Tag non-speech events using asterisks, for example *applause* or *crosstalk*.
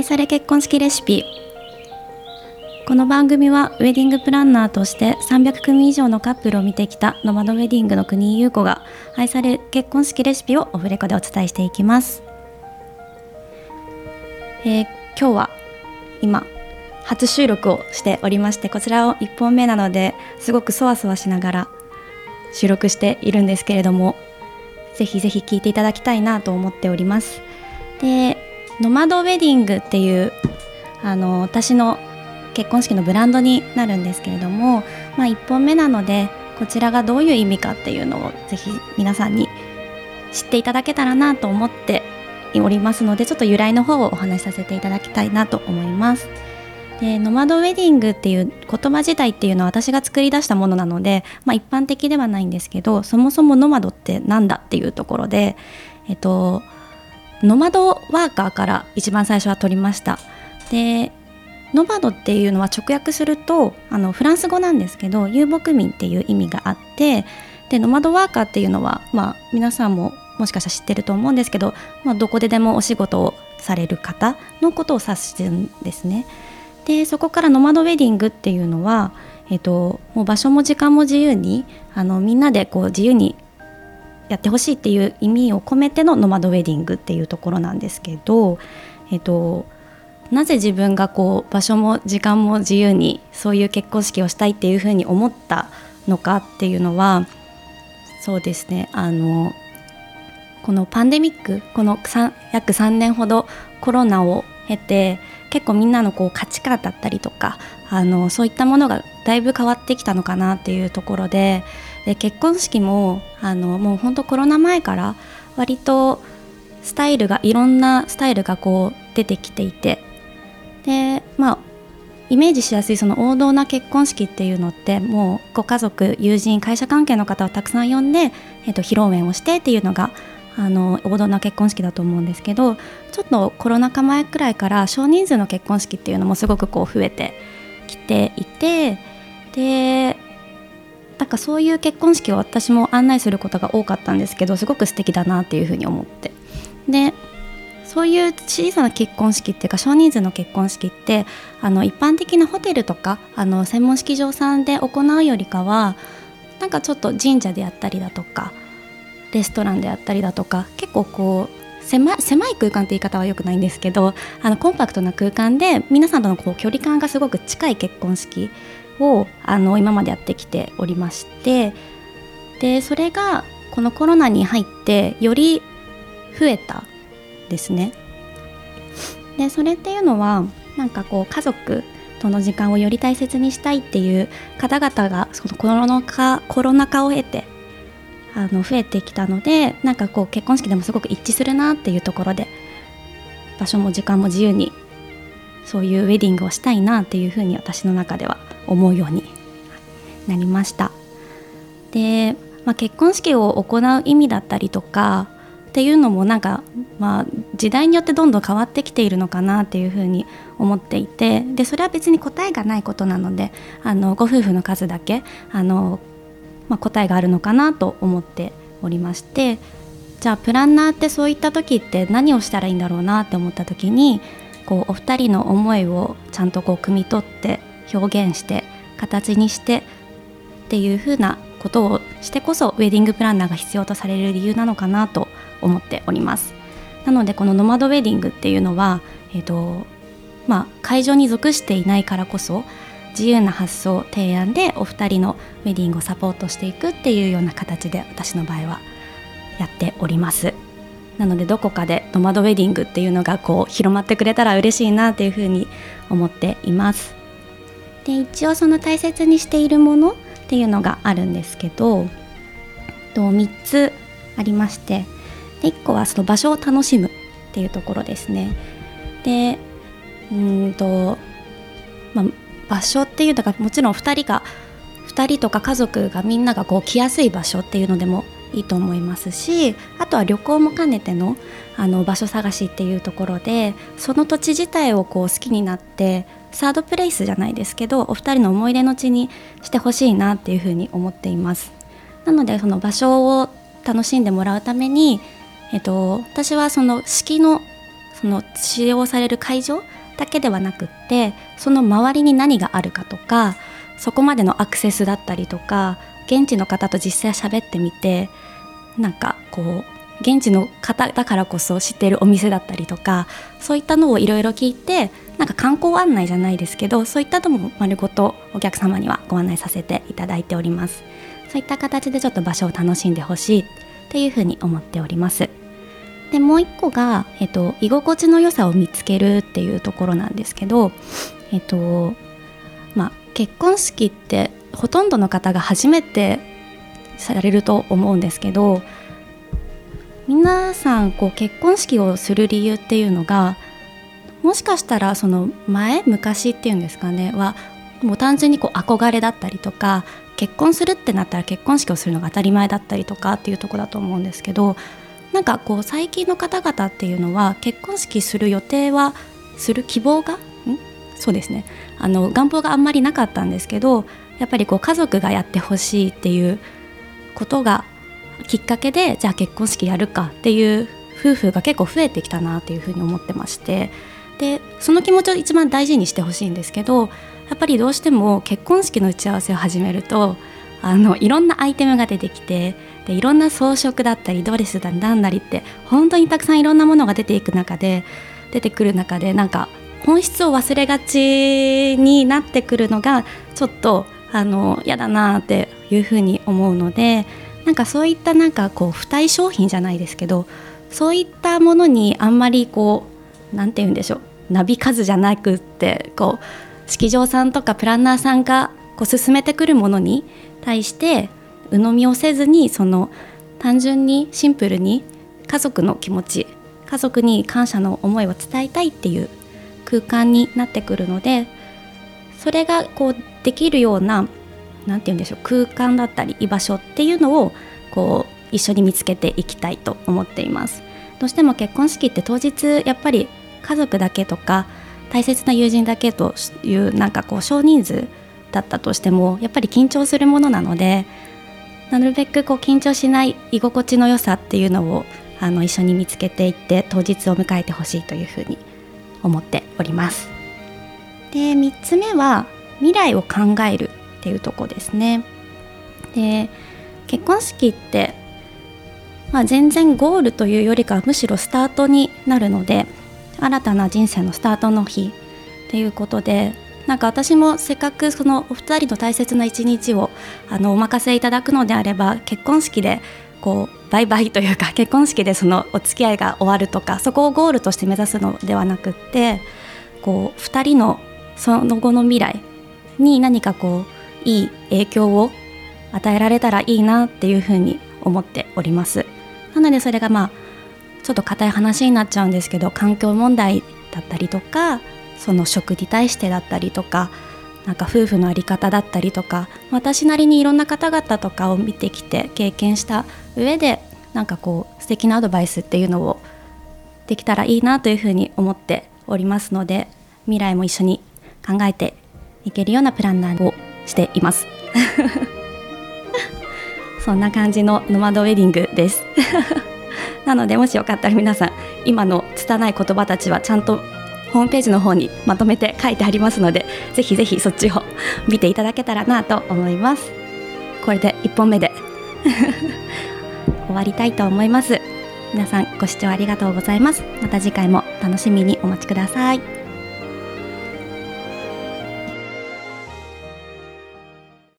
愛され結婚式レシピ。この番組はウェディングプランナーとして300組以上のカップルを見てきたノマドウェディングの国井優子が愛され結婚式レシピをオフレコでお伝えしていきます、えー、今日は今初収録をしておりましてこちらを1本目なのですごくそわそわしながら収録しているんですけれどもぜひぜひ聞いていただきたいなと思っております。でノマドウェディングっていうあの私の結婚式のブランドになるんですけれども、まあ、1本目なのでこちらがどういう意味かっていうのをぜひ皆さんに知っていただけたらなと思っておりますのでちょっと由来の方をお話しさせていただきたいなと思います。でノマドウェディングっていう言葉自体っていうのは私が作り出したものなので、まあ、一般的ではないんですけどそもそもノマドって何だっていうところで、えっと、ノマドワーカーから一番最初は取りました。でノマドっていうのは直訳するとあのフランス語なんですけど遊牧民っていう意味があってでノマドワーカーっていうのは、まあ、皆さんももしかしたら知ってると思うんですけど、まあ、どこででもお仕事をされる方のことを指してるんですね。でそこからノマドウェディングっていうのは、えっと、もう場所も時間も自由にあのみんなでこう自由にやってほしいっていう意味を込めてのノマドウェディングっていうところなんですけど、えっと、なぜ自分がこう場所も時間も自由にそういう結婚式をしたいっていうふうに思ったのかっていうのはそうですねあのこのパンデミックこの約3年ほどコロナを経て結構みんなのこう価値観だったりとかあのそういったものがだいぶ変わってきたのかなっていうところでで結婚式もあのもう本当コロナ前から割とスタイルがいろんなスタイルがこう出てきていて。でまあイメージしやすいその王道な結婚式っていうのってもうご家族友人会社関係の方をたくさん呼んで、えー、と披露宴をしてっていうのがあの王道な結婚式だと思うんですけどちょっとコロナ禍前くらいから少人数の結婚式っていうのもすごくこう増えてきていてでなんかそういう結婚式を私も案内することが多かったんですけどすごく素敵だなっていうふうに思って。でそういう小さな結婚式っていうか少人数の結婚式ってあの一般的なホテルとかあの専門式場さんで行うよりかはなんかちょっと神社であったりだとかレストランであったりだとか結構こう狭狭い空間って言い方はよくないんですけどあのコンパクトな空間で皆さんとのこう距離感がすごく近い結婚式をあの今までやってきておりましてでそれがこのコロナに入ってより増えたですね。でそれっていうのはなんかこう家族との時間をより大切にしたいっていう方々がそのコロナ禍コロナ禍を経てあの増えてきたのでなんかこう結婚式でもすごく一致するなっていうところで場所も時間も自由にそういうウェディングをしたいなっていうふうに私の中では思うようになりました。で、まあ、結婚式を行う意味だったりとかっていうのもなんか、まあ、時代によってどんどん変わってきているのかなっていうふうに思っていてでそれは別に答えがないことなのであのご夫婦の数だけあのまあ、答えがあるのかなと思っておりましてじゃあプランナーってそういった時って何をしたらいいんだろうなって思った時にこうお二人の思いをちゃんとこう汲み取って表現して形にしてっていうふうなことをしてこそウェディングプランナーが必要とされる理由なのかなと思っております。なのでこのノマドウェディングっていうのは、えーとまあ、会場に属していないからこそ自由な発想提案でお二人のウェディングをサポートしていくっていうような形で私の場合はやっております。なのでどこかでノマドウェディングっていうのがこう広まってくれたら嬉しいなっていうふうに思っています。で一応その大切にしているものっていうのがあるんですけどと3つありましてで1個はその場所を楽しむっていうところですね。でうんと、まあ、場所っていうのがもちろん2人が2人とか家族がみんながこう来やすい場所っていうのでもいいと思いますしあとは旅行も兼ねてのあの場所探しっていうところでその土地自体をこう好きになってサードプレイスじゃないですけどお二人の思い出の地にしてほしいなっていうふうに思っています。なのでその場所を楽しんでもらうために、えっと、私はその式のその使用される会場だけではなくってその周りに何があるかとかそこまでのアクセスだったりとか現地の方と実際喋ってみてなんかこう現地の方だからこそ知っているお店だったりとかそういったのをいろいろ聞いてなんか観光案内じゃないですけどそういったのも丸ごとお客様にはご案内させていただいております。そういった形でちょっと場所を楽しんでほしいっていうふうに思っております。でもう一個が、えっと、居心地の良さを見つけるっていうところなんですけどえっとまあ結婚式ってほとんどの方が初めてされると思うんですけど皆さんこう結婚式をする理由っていうのがもしかしたらその前昔っていうんですかねはもう単純にこう憧れだったりとか結婚するってなったら結婚式をするのが当たり前だったりとかっていうとこだと思うんですけどなんかこう最近の方々っていうのは結婚式する予定はする希望がん？そうですね。あの願望があんまりなかったんですけどやっぱりこう家族がやってほしいっていうことがきっかけでじゃあ結婚式やるかっていう夫婦が結構増えてきたなっていうふうに思ってまして。でその気持ちを一番大事にしてほしいんですけどやっぱりどうしても結婚式の打ち合わせを始めるとあのいろんなアイテムが出てきてでいろんな装飾だったりドレスだなんなりって本当にたくさんいろんなものが出ていく中で出てくる中でなんか本質を忘れがちになってくるのがちょっとあの嫌だなっていうふうに思うのでなんかそういったなんかこう付帯商品じゃないですけどそういったものにあんまりこうなんて言うんでしょうなびかずじゃなくってこう式場さんとかプランナーさんがこう進めてくるものに対して鵜呑みをせずにその単純にシンプルに家族の気持ち家族に感謝の思いを伝えたいっていう空間になってくるのでそれがこうできるような何て言うんでしょう空間だったり居場所っていうのをこう一緒に見つけていきたいと思っていますどうしても結婚式って当日やっぱり家族だけとか大切な友人だけというなんかこう少人数だったとしてもやっぱり緊張するものなのでなるべくこう緊張しない居心地の良さっていうのをあの一緒に見つけていって当日を迎えてほしいというふうに思っております。で3つ目は未来を考えるっていうとこですね。で結婚式って、まあ、全然ゴールというよりかはむしろスタートになるので新たな人生のスタートの日っていうことでなんか私もせっかくそのお二人の大切な一日をあのお任せいただくのであれば結婚式でこうバイバイ *laughs* というか結婚式でそのお付き合いが終わるとかそこをゴールとして目指すのではなくってこう2人のその後の未来に何かこういい影響を与えられたらいいなっていうふうに思っております。なのでそれがまあちょっと硬い話になっちゃうんですけど環境問題だったりとかその食に対してだったりとかなんか夫婦の在り方だったりとか私なりにいろんな方々とかを見てきて経験した上でなんかこう素敵なアドバイスっていうのをできたらいいなというふうに思っておりますので未来も一緒に考えていけるようなプランナーをしています。*laughs* そんな感じのノマドウェディングです。*laughs* なのでもしよかったら皆さん今の拙い言葉たちはちゃんとホームページの方にまとめて書いてありますのでぜひぜひそっちを見ていただけたらなと思います。これで1本目で *laughs* 終わりたいと思います。皆さんご視聴ありがとうございます。また次回も楽しみにお待ちください。